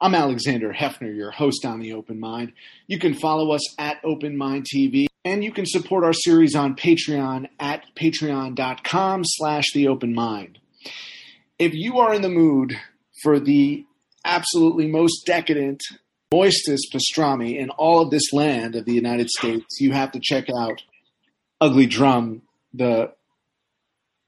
I'm Alexander Heffner, your host on The Open Mind. You can follow us at Open Mind TV, and you can support our series on Patreon at patreon.com slash The Open Mind. If you are in the mood for the absolutely most decadent, moistest pastrami in all of this land of the United States, you have to check out Ugly Drum, the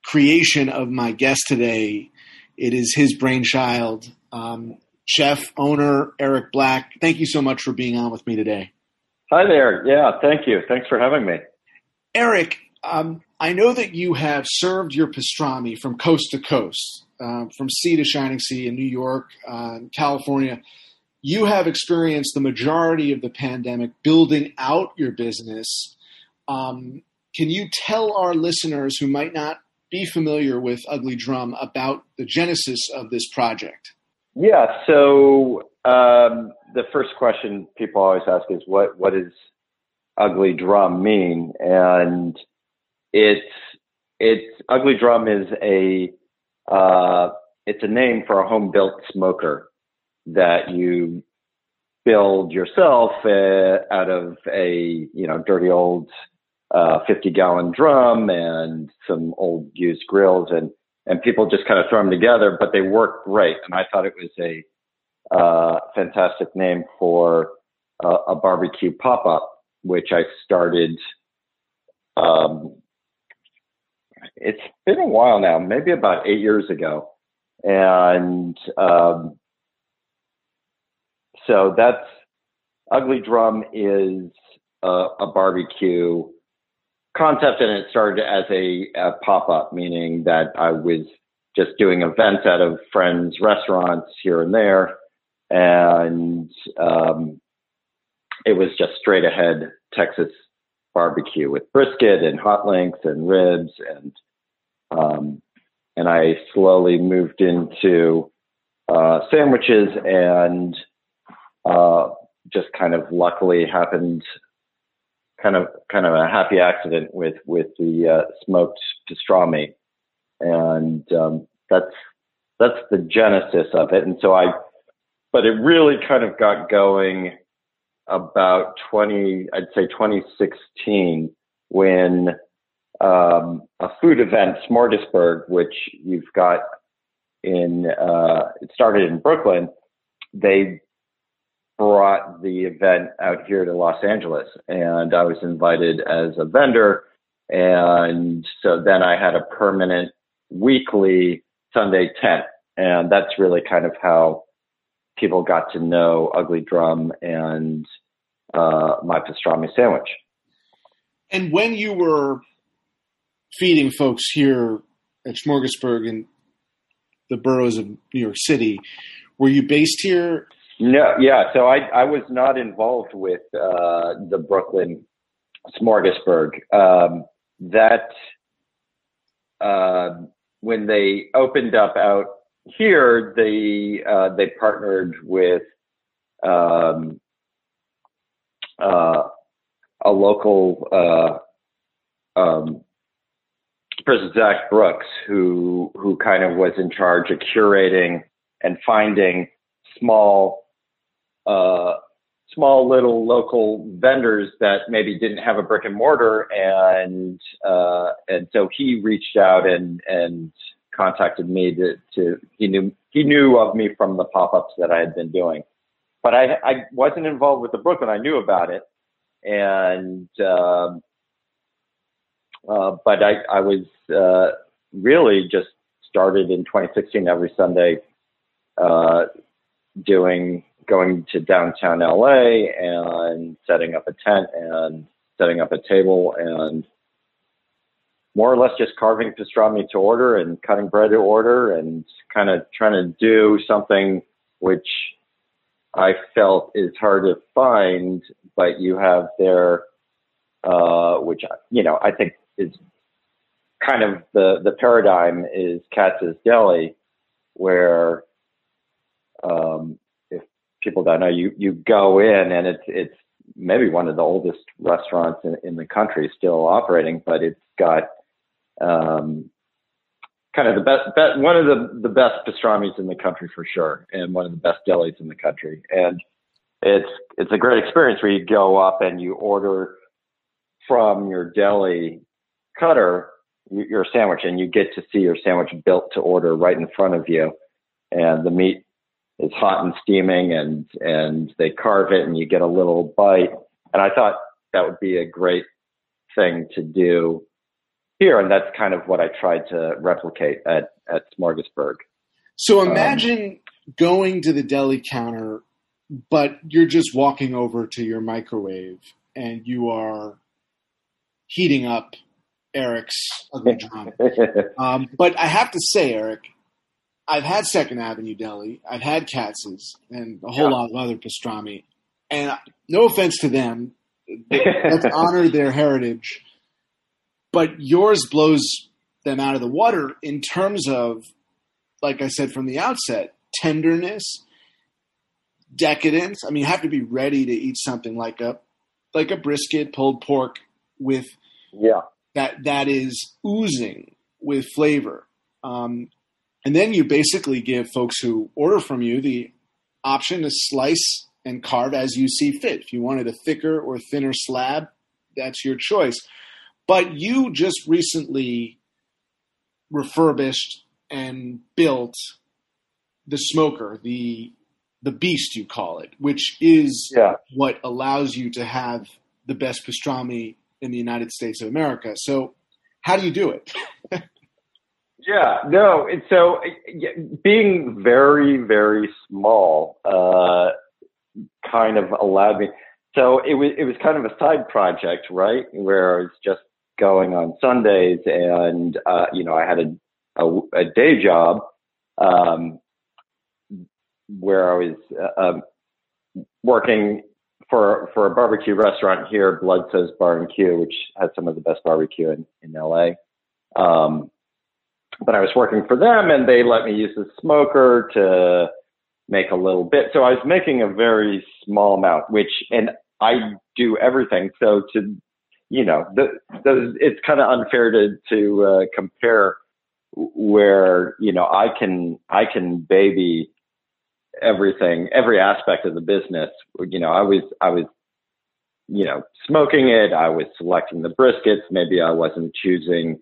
creation of my guest today. It is his brainchild. Um, chef, owner, Erik Black. Thank you so much for being on with me today. Hi there. Yeah, thank you. Thanks for having me. Erik, um, I know that you have served your pastrami from coast to coast, uh, from sea to shining sea in New York, uh, California. You have experienced the majority of the pandemic building out your business. Um, can you tell our listeners who might not be familiar with Ugly Drum about the genesis of this project? Yeah. So um, the first question people always ask is what what does ugly drum mean? And it's it's ugly drum is a uh, it's a name for a home built smoker that you build yourself uh, out of a you know dirty old uh, 50 gallon drum and some old used grills and and people just kind of throw them together, but they work great. And I thought it was a uh, fantastic name for uh, a barbecue pop up, which I started. Um, it's been a while now, maybe about eight years ago, and um, so that's Ugly Drum is a, a barbecue concept and it started as a, a pop up, meaning that I was just doing events out of friends' restaurants here and there. And um, it was just straight ahead Texas barbecue with brisket and hot links and ribs and um, and I slowly moved into uh, sandwiches and uh, just kind of luckily happened kind of kind of a happy accident with with the uh, smoked pastrami, and um, that's that's the genesis of it. And so I, but it really kind of got going about 20, I'd say 2016, when um, a food event, Smorgasburg, which you've got in, uh, it started in Brooklyn. They brought the event out here to Los Angeles, and I was invited as a vendor. And so then I had a permanent weekly Sunday tent, and that's really kind of how people got to know Ugly Drum and uh, my pastrami sandwich. And when you were feeding folks here at Smorgasburg in the boroughs of New York City, were you based here no, yeah. So I I was not involved with uh, the Brooklyn Smorgasburg. Um, that uh, when they opened up out here, they uh, they partnered with um, uh, a local uh, um, person, Zach Brooks, who who kind of was in charge of curating and finding small uh, small little local vendors that maybe didn't have a brick and mortar and uh, and so he reached out and and contacted me to, to he knew he knew of me from the pop-ups that I had been doing. But I I wasn't involved with the Brooklyn I knew about it. And um, uh, but I I was uh, really just started in 2016 every Sunday uh, doing going to downtown LA and setting up a tent and setting up a table and more or less just carving pastrami to order and cutting bread to order and kind of trying to do something which I felt is hard to find, but you have there, uh, which, you know, I think is kind of the, the paradigm is Katz's Deli, where um, people don't know, you you go in and it's it's maybe one of the oldest restaurants in, in the country still operating, but it's got um, kind of the best, best one of the, the best pastrami's in the country for sure, and one of the best delis in the country. And it's it's a great experience where you go up and you order from your deli cutter your sandwich, and you get to see your sandwich built to order right in front of you, and the meat is hot and steaming, and and they carve it, and you get a little bite. And I thought that would be a great thing to do here, and that's kind of what I tried to replicate at at Smorgasburg. So um, imagine um, going to the deli counter, but you're just walking over to your microwave and you are heating up Erik's ugly um, but I have to say, Erik, I've had Second Avenue Deli, I've had Katz's, and a whole yeah. lot of other pastrami. And no offense to them, let's honor their heritage but yours blows them out of the water in terms of, like I said from the outset, tenderness, decadence. I mean, you have to be ready to eat something like a like a brisket, pulled pork with yeah that that is oozing with flavor. Um, and then you basically give folks who order from you the option to slice and carve as you see fit. If you wanted a thicker or thinner slab, that's your choice. But you just recently refurbished and built the smoker, the the beast you call it, which is yeah. what allows you to have the best pastrami in the United States of America. So, how do you do it? yeah, no. And So, being very, very small, uh, kind of allowed me. So it was it was kind of a side project, right? Where I was just going on Sundays, and uh, you know I had a a, a day job um, where I was uh, um, working for for a barbecue restaurant here, Bludso's Barbecue, which has some of the best barbecue in in LA. Um, but I was working for them, and they let me use the smoker to make a little bit. So I was making a very small amount, which and I do everything. So to you know, the, the, it's kind of unfair to to uh, compare where you know I can I can baby everything, every aspect of the business. You know, I was I was you know smoking it. I was selecting the briskets. Maybe I wasn't choosing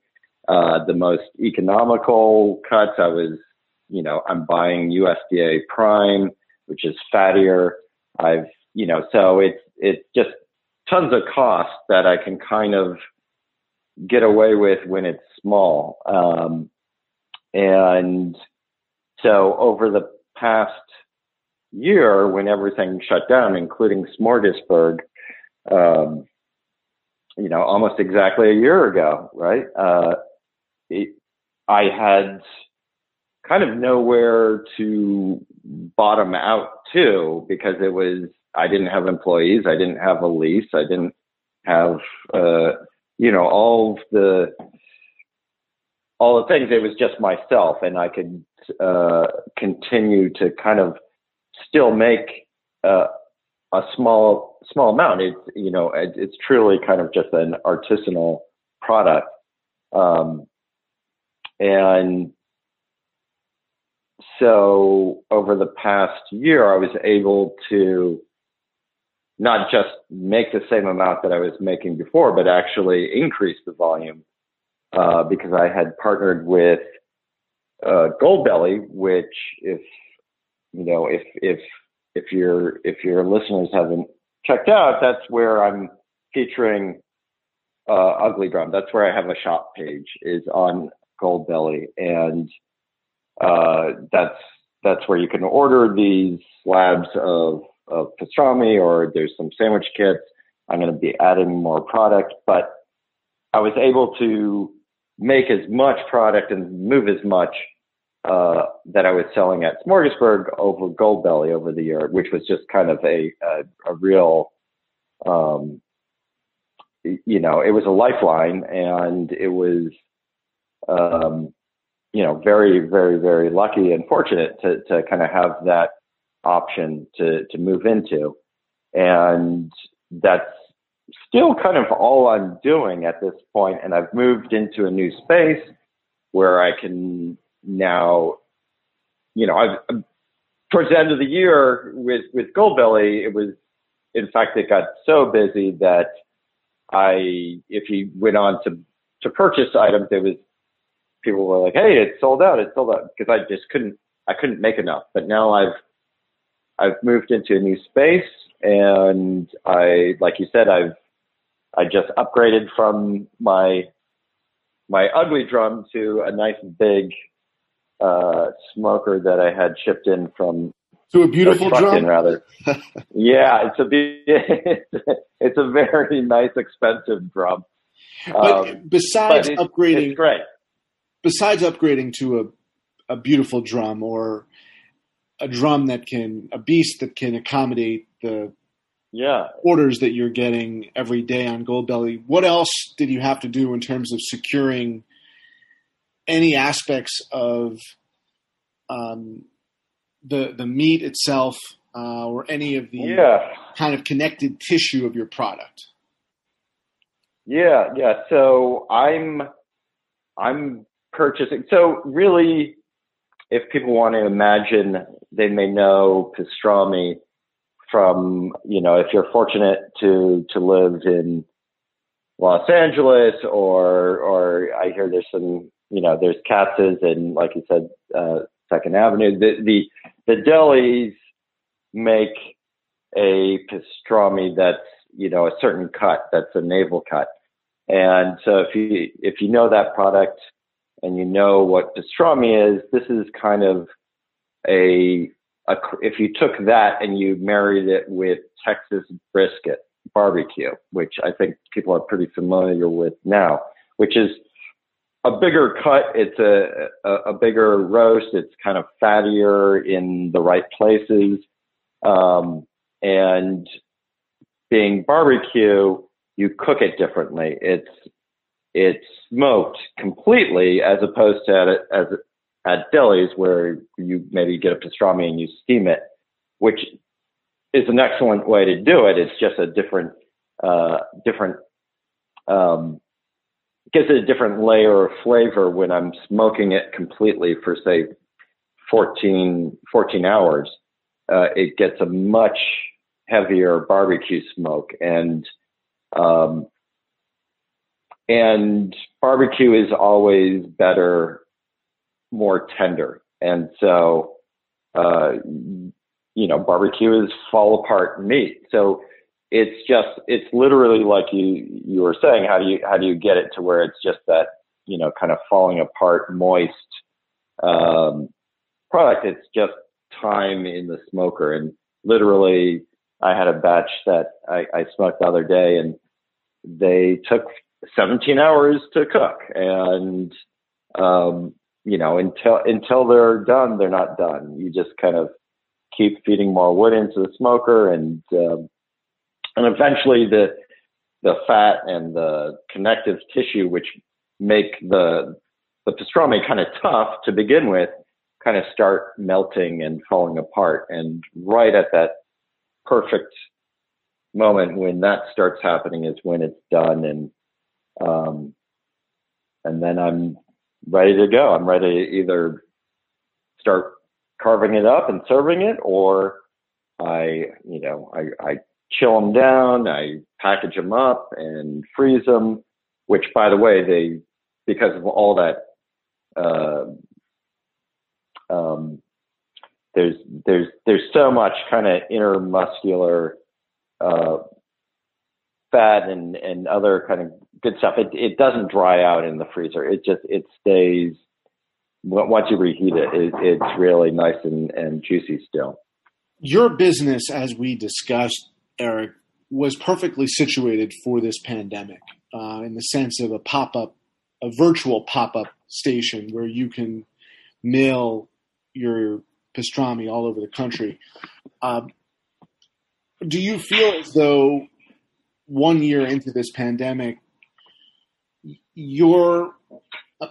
uh, the most economical cuts. I was you know I'm buying USDA prime, which is fattier. I've you know so it's it's just tons of cost that I can kind of get away with when it's small. Um, and so over the past year, when everything shut down, including Smorgasburg, um, you know, almost exactly a year ago, right? Uh, it, I had kind of nowhere to bottom out to because it was I didn't have employees. I didn't have a lease. I didn't have, uh, you know, all the all the things. It was just myself, and I could uh, continue to kind of still make uh, a small small amount. It's you know, it, it's truly kind of just an artisanal product, um, and so over the past year, I was able to not just make the same amount that I was making before, but actually increase the volume uh, because I had partnered with uh, Goldbelly, which if you know if if if your if your listeners haven't checked out, that's where I'm featuring uh, Ugly Drum. That's where I have a shop page is on Goldbelly, and uh, that's that's where you can order these slabs of of pastrami or there's some sandwich kits. I'm going to be adding more product, but I was able to make as much product and move as much uh, that I was selling at Smorgasburg over Goldbelly over the year, which was just kind of a a, a real, um, you know, it was a lifeline, and it was, um, you know, very very very lucky and fortunate to to kind of have that option to, to move into. And that's still kind of all I'm doing at this point. And I've moved into a new space where I can now, you know, I've, towards the end of the year with, with Goldbelly, it was, in fact, it got so busy that I, if you went on to, to purchase items, it was, people were like, Hey, it's sold out. It's sold out because I just couldn't, I couldn't make enough. But now I've, I've moved into a new space and I, like you said, I've, I just upgraded from my, my ugly drum to a nice big, uh, smoker that I had shipped in from to a beautiful drum. In, rather, yeah, it's a be- it's a very nice, expensive drum. But um, besides but upgrading, it's great. Besides upgrading to a a beautiful drum or a drum that can a beast that can accommodate the yeah orders that you're getting every day on Goldbelly. What else did you have to do in terms of securing any aspects of um, the the meat itself uh, or any of the yeah. kind of connected tissue of your product? Yeah, yeah. So I'm I'm purchasing. So really, if people want to imagine, they may know pastrami from you know if you're fortunate to to live in Los Angeles or or I hear there's some you know there's Katz's and like you said uh, Second Avenue. The the, the delis make a pastrami that's you know a certain cut that's a navel cut, and so if you if you know that product and you know what pastrami is, this is kind of a, a if you took that and you married it with Texas brisket barbecue, which I think people are pretty familiar with now, which is a bigger cut. It's a, a, a bigger roast. It's kind of fattier in the right places. Um, and being barbecue, you cook it differently. It's it's smoked completely as opposed to at, as at delis where you maybe get a pastrami and you steam it, which is an excellent way to do it. It's just a different uh, different um, gives it a different layer of flavor when I'm smoking it completely for say 14, 14 hours. Uh, it gets a much heavier barbecue smoke and, um, and barbecue is always better, more tender. And so, uh, you know, barbecue is fall apart meat. So it's just it's literally like you you were saying how do you how do you get it to where it's just that you know kind of falling apart moist um, product it's just time in the smoker and literally i had a batch that I, I smoked the other day and they took 17 hours to cook and um, you know until until they're done they're not done you just kind of keep feeding more wood into the smoker and um, and eventually the the fat and the connective tissue, which make the the pastrami kind of tough to begin with, kind of start melting and falling apart. And right at that perfect moment when that starts happening is when it's done, and um, and then I'm ready to go. I'm ready to either start carving it up and serving it, or I, you know, I, I chill them down. I package them up and freeze them, which by the way, they, because of all that, uh, um, there's, there's, there's so much kind of intermuscular, uh, fat and, and other kind of good stuff. It, it doesn't dry out in the freezer. It just, it stays, once you reheat it, it it's really nice and, and juicy still. Your business, as we discussed, Erik, was perfectly situated for this pandemic uh, in the sense of a pop up, a virtual pop up station where you can mail your pastrami all over the country. Uh, do you feel as though one year into this pandemic, your uh,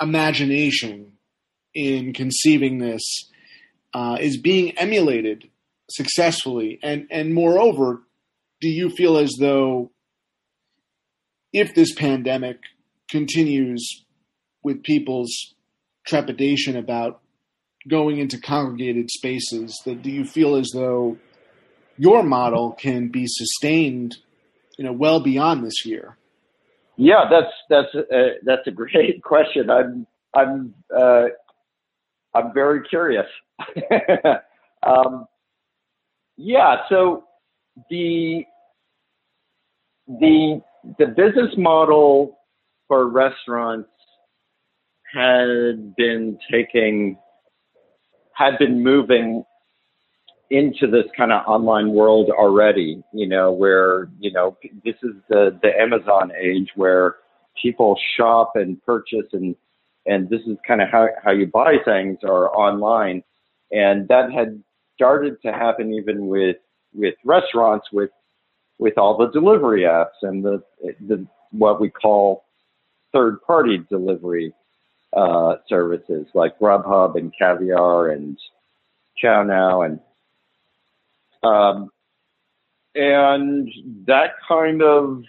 imagination in conceiving this uh, is being emulated successfully? And and moreover, do you feel as though if this pandemic continues with people's trepidation about going into congregated spaces that do you feel as though your model can be sustained you know well beyond this year? Yeah that's that's a, that's a great question. I'm i'm uh, i'm very curious. Um, yeah so the the the business model for restaurants had been taking had been moving into this kind of online world already, you know, where, you know, this is the, the Amazon age where people shop and purchase and, and this is kind of how, how you buy things are online. And that had started to happen even with, with restaurants with, with all the delivery apps and the, the, what we call third party delivery uh, services like Grubhub and Caviar and Chow Now and um, and that kind of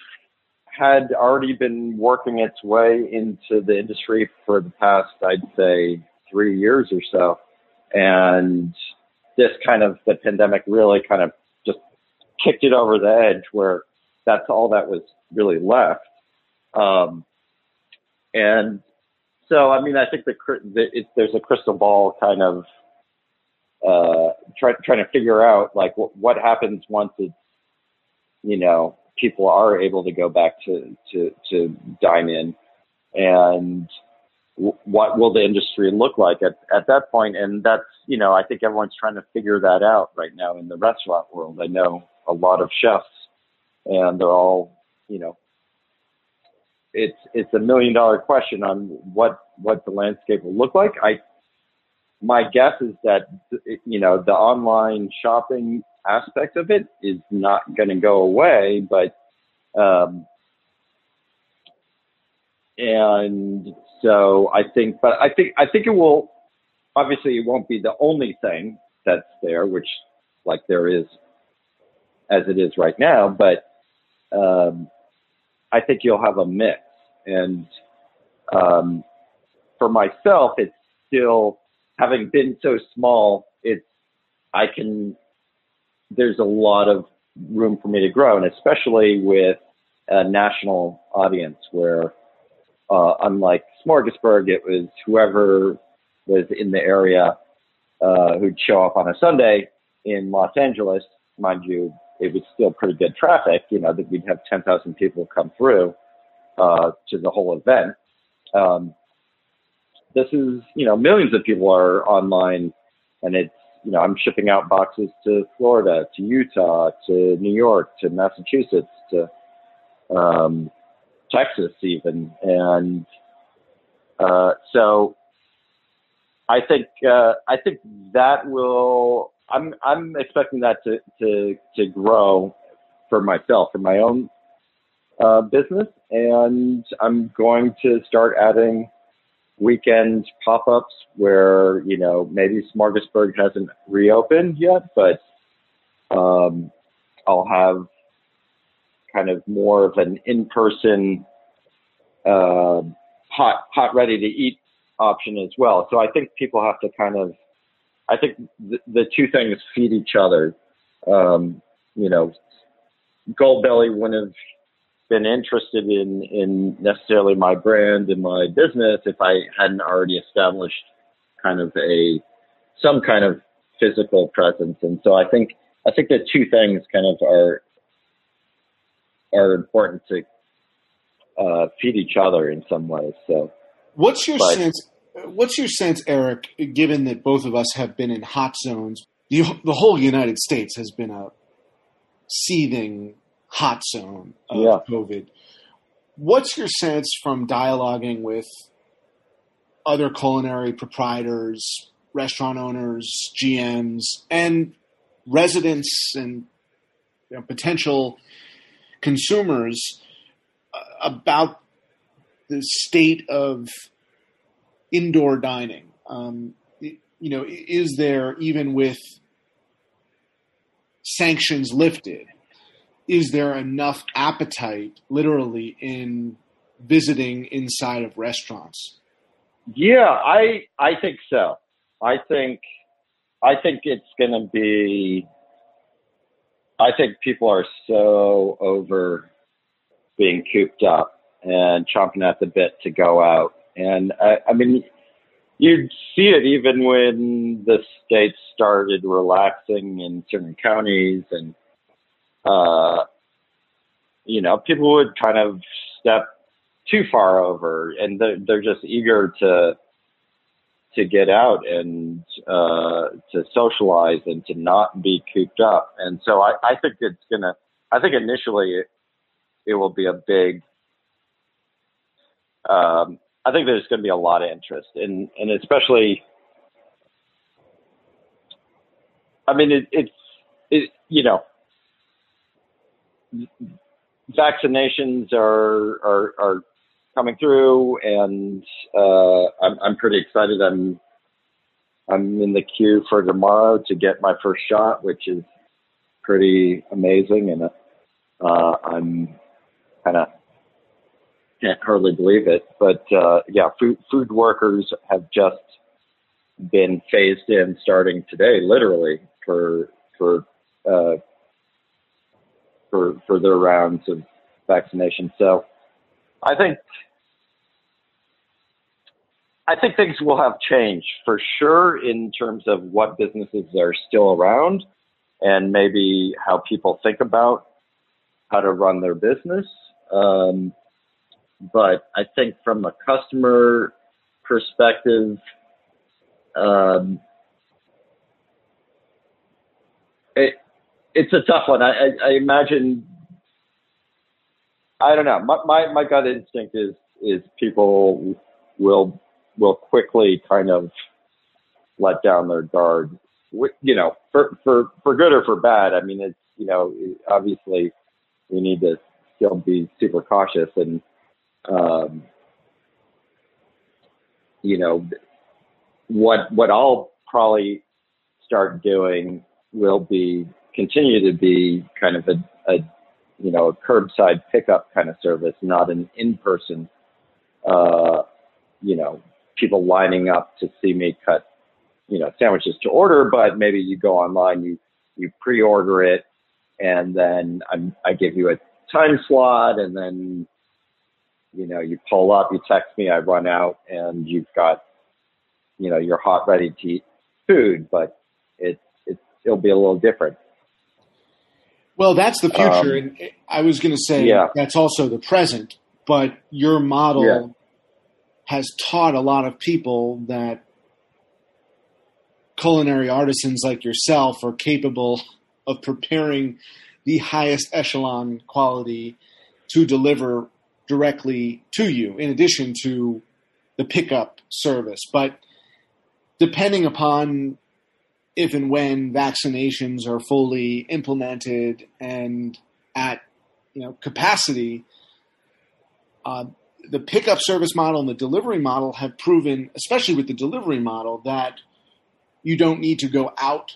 had already been working its way into the industry for the past, I'd say, three years or so. And this kind of the pandemic really kind of just kicked it over the edge where that's all that was really left. Um, and so, I mean, I think the, the it, there's a crystal ball kind of uh, try, trying to figure out like what, what happens once it's, you know, people are able to go back to, to, to dine in and what will the industry look like at, at that point? And that's, you know, I think everyone's trying to figure that out right now in the restaurant world. I know a lot of chefs and they're all, you know, it's it's a million dollar question on what what the landscape will look like. I my guess is that you know the online shopping aspect of it is not going to go away, but um, and so I think, but I think I think it will. Obviously, it won't be the only thing that's there, which like there is as it is right now, but um, I think you'll have a mix. And um, for myself, it's still having been so small. It's I can. There's a lot of room for me to grow, and especially with a national audience, where uh, unlike Smorgasburg, it was whoever was in the area uh, who'd show up on a Sunday in Los Angeles. Mind you, it was still pretty good traffic, you know, that we'd have 10,000 people come through uh, to the whole event. Um, this is, you know, millions of people are online and it's, you know, I'm shipping out boxes to Florida, to Utah, to New York, to Massachusetts, to um, Texas even. And uh, so I think, uh, I think that will I'm I'm expecting that to to to grow for myself for my own uh, business, and I'm going to start adding weekend pop-ups where you know maybe Smorgasburg hasn't reopened yet, but um, I'll have kind of more of an in-person uh, hot hot ready to eat option as well. So I think people have to kind of I think the, the two things feed each other. Um, you know, Goldbelly wouldn't have been interested in in necessarily my brand and my business if I hadn't already established kind of a some kind of physical presence. And so I think I think the two things kind of are are important to uh, feed each other in some ways. So, what's your but, sense? What's your sense, Erik, given that both of us have been in hot zones? The, the whole United States has been a seething hot zone of yeah. COVID. What's your sense from dialoguing with other culinary proprietors, restaurant owners, GMs, and residents and you know, potential consumers uh, about the state of indoor dining? Um, you know, is there even with sanctions lifted, is there enough appetite, literally, in visiting inside of restaurants? Yeah, I I think so. I think I think it's going to be. I think people are so over being cooped up and chomping at the bit to go out. And I, I mean, you'd see it even when the states started relaxing in certain counties, and uh, you know, people would kind of step too far over, and they're, they're just eager to to get out and uh, to socialize and to not be cooped up. And so I, I think it's gonna. I think initially it, it will be a big. Um, I think there's going to be a lot of interest, and and especially. I mean, it, it's it, you know, vaccinations are are are coming through, and uh, I'm I'm pretty excited. I'm I'm in the queue for tomorrow to get my first shot, which is pretty amazing, and uh, I'm kind of can't hardly believe it. But uh, yeah, food food workers have just been phased in starting today, literally for for uh, for for their rounds of vaccination. So I think I think things will have changed for sure in terms of what businesses are still around and maybe how people think about how to run their business. Um, but I think from a customer perspective, um, it, it's a tough one. I, I, I imagine I don't know. My, my, my gut instinct is is people will will quickly kind of let down their guard. You know, for for for good or for bad. I mean, it's you know, obviously we need to still be super cautious and um, you know what what I'll probably start doing will be continue to be kind of a, a you know, a curbside pickup kind of service, not an in-person, uh, you know, people lining up to see me cut, you know, sandwiches to order, but maybe you go online, you, you pre-order it, and then I'm, I give you a time slot, and then, you know, you pull up, you text me, I run out, and you've got, you know, your hot, ready to eat food, but it's, it's, it'll be a little different. Well, that's the future, um, and I was going to say yeah. that's also the present. But your model yeah. has taught a lot of people that culinary artisans like yourself are capable of preparing the highest echelon quality to deliver directly to you, in addition to the pickup service. But depending upon if and when vaccinations are fully implemented and at you know capacity, uh, the pickup service model and the delivery model have proven, especially with the delivery model, that you don't need to go out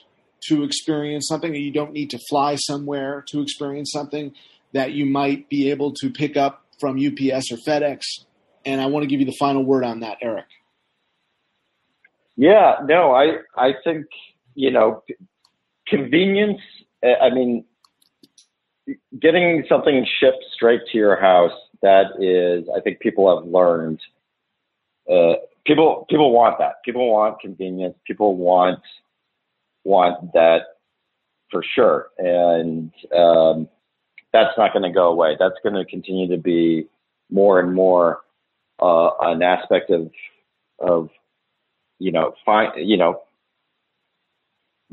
to experience something, you don't need to fly somewhere to experience something that you might be able to pick up from UPS or FedEx. And I want to give you the final word on that, Erik. Yeah, no, I I think you know, convenience. Eh, I mean, getting something shipped straight to your house. That is, I think people have learned. Uh, people people want that. People want convenience. People want want that for sure, and um, that's not going to go away. That's going to continue to be more and more uh, an aspect of of you know fine you know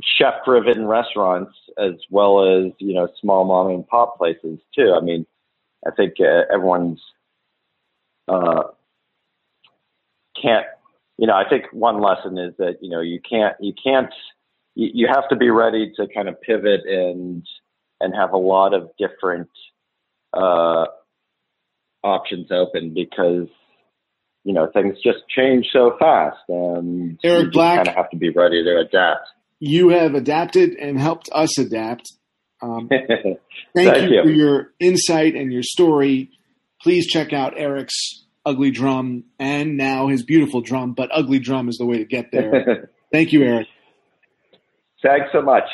chef driven restaurants as well as you know small mom and pop places too. I mean i think uh, everyone's uh, can't you know i think one lesson is that you know you can't you can't you, you have to be ready to kind of pivot and and have a lot of different uh, options open because you know things just change so fast and Erik you Black, kind of have to be ready to adapt you have adapted and helped us adapt. Um, thank, thank you, you, for your insight and your story. Please check out Erik's Ugly Drum and now his beautiful drum, but Ugly Drum is the way to get there. Thank you, Erik. Thanks so much.